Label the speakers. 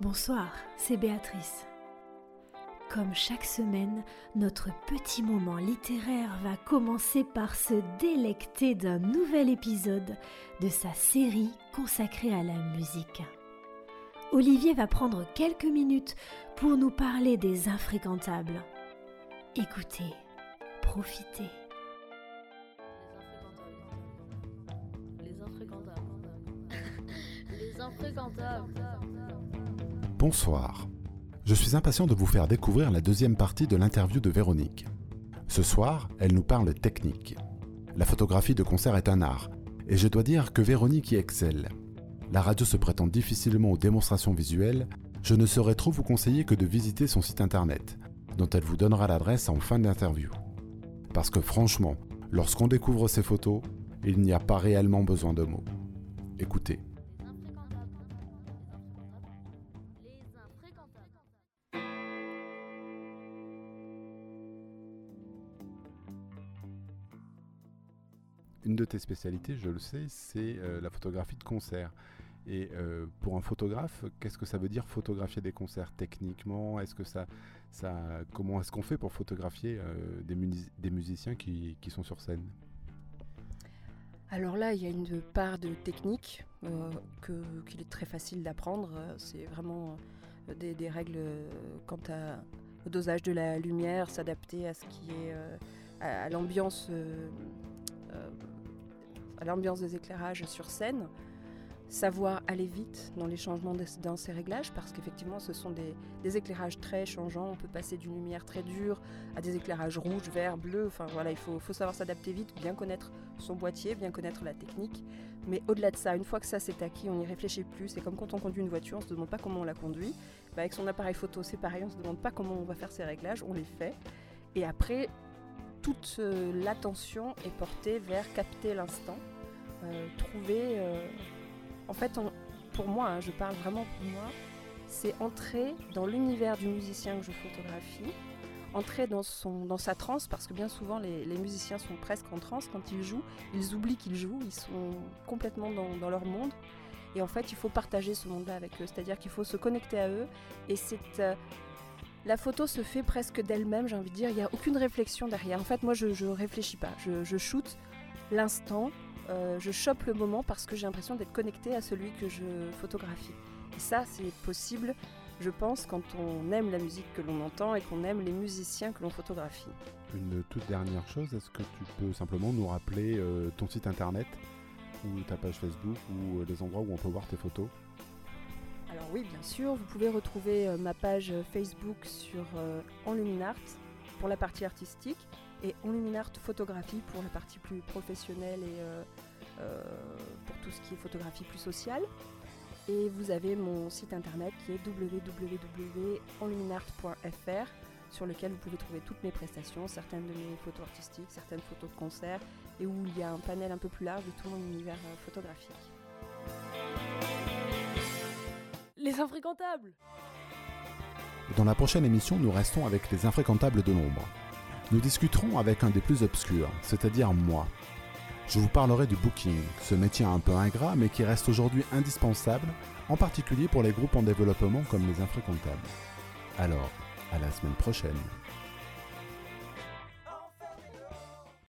Speaker 1: Bonsoir, c'est Béatrice. Comme chaque semaine, notre petit moment littéraire va commencer par se délecter d'un nouvel épisode de sa série consacrée à la musique. Olivier va prendre quelques minutes pour nous parler des infréquentables. Écoutez, profitez.
Speaker 2: Bonsoir. Je suis impatient de vous faire découvrir la deuxième partie de l'interview de Véronique. Ce soir, elle nous parle technique. La photographie de concert est un art, et je dois dire que Véronique y excelle. La radio se prétend difficilement aux démonstrations visuelles, je ne saurais trop vous conseiller que de visiter son site internet, dont elle vous donnera l'adresse en fin d'interview. Parce que franchement, lorsqu'on découvre ces photos, il n'y a pas réellement besoin de mots. Écoutez. Une de tes spécialités, je le sais, c'est euh, la photographie de concert. Et euh, pour un photographe, qu'est-ce que ça veut dire photographier des concerts? Techniquement Est-ce que ça, ça, comment est-ce qu'on fait pour photographier euh, des, musi- des musiciens qui, qui sont sur scène?
Speaker 3: Alors là, il y a une part de technique que- qu'il est très facile d'apprendre. C'est vraiment des, règles quant à- au dosage de la lumière, s'adapter à ce qui est à, l'ambiance, à l'ambiance des éclairages sur scène. Savoir aller vite dans les changements dans ces réglages parce qu'effectivement ce sont des, des éclairages très changeants. On peut passer d'une lumière très dure à des éclairages rouges, verts, bleus. Enfin voilà, il faut, savoir s'adapter vite, bien connaître son boîtier, bien connaître la technique. Mais au-delà de ça, une fois que ça c'est acquis, on n'y réfléchit plus. C'est comme quand on conduit une voiture, on se demande pas comment on la conduit. Bah, avec son appareil photo, c'est pareil, on se demande pas comment on va faire ses réglages, on les fait. Et après, toute euh, l'attention est portée vers capter l'instant, euh, trouver. euh, En fait, pour moi, hein, je parle vraiment pour moi, c'est entrer dans l'univers du musicien que je photographie, entrer dans, son, dans sa transe, parce que bien souvent les, musiciens sont presque en transe quand ils jouent, ils oublient qu'ils jouent, ils sont complètement dans, leur monde. Et en fait, il faut partager ce monde-là avec eux, c'est-à-dire qu'il faut se connecter à eux. Et c'est euh, la photo se fait presque d'elle-même, j'ai envie de dire. Il n'y a aucune réflexion derrière. En fait, moi, je ne réfléchis pas. Je, je shoot l'instant, euh, je chope le moment parce que j'ai l'impression d'être connecté à celui que je photographie. Et ça, c'est possible, je pense, quand on aime la musique que l'on entend et qu'on aime les musiciens que l'on photographie.
Speaker 2: Une toute dernière chose, est-ce que tu peux simplement nous rappeler euh, ton site internet ou ta page Facebook ou euh, les endroits où on peut voir tes photos?
Speaker 3: Alors oui, bien sûr, vous pouvez retrouver euh, ma page Facebook sur euh, Enluminart pour la partie artistique et Enluminart Photographie pour la partie plus professionnelle et euh, euh, pour tout ce qui est photographie plus sociale. Et vous avez mon site internet qui est www.enluminart.fr sur lequel vous pouvez trouver toutes mes prestations, certaines de mes photos artistiques, certaines photos de concert et où il y a un panel un peu plus large de tout mon univers euh, photographique.
Speaker 4: Les infréquentables.
Speaker 2: Dans la prochaine émission, nous restons avec les infréquentables de l'ombre. Nous discuterons avec un des plus obscurs, c'est-à-dire moi. Je vous parlerai du booking, ce métier un peu ingrat mais qui reste aujourd'hui indispensable, en particulier pour les groupes en développement comme les infréquentables. Alors, à la semaine prochaine.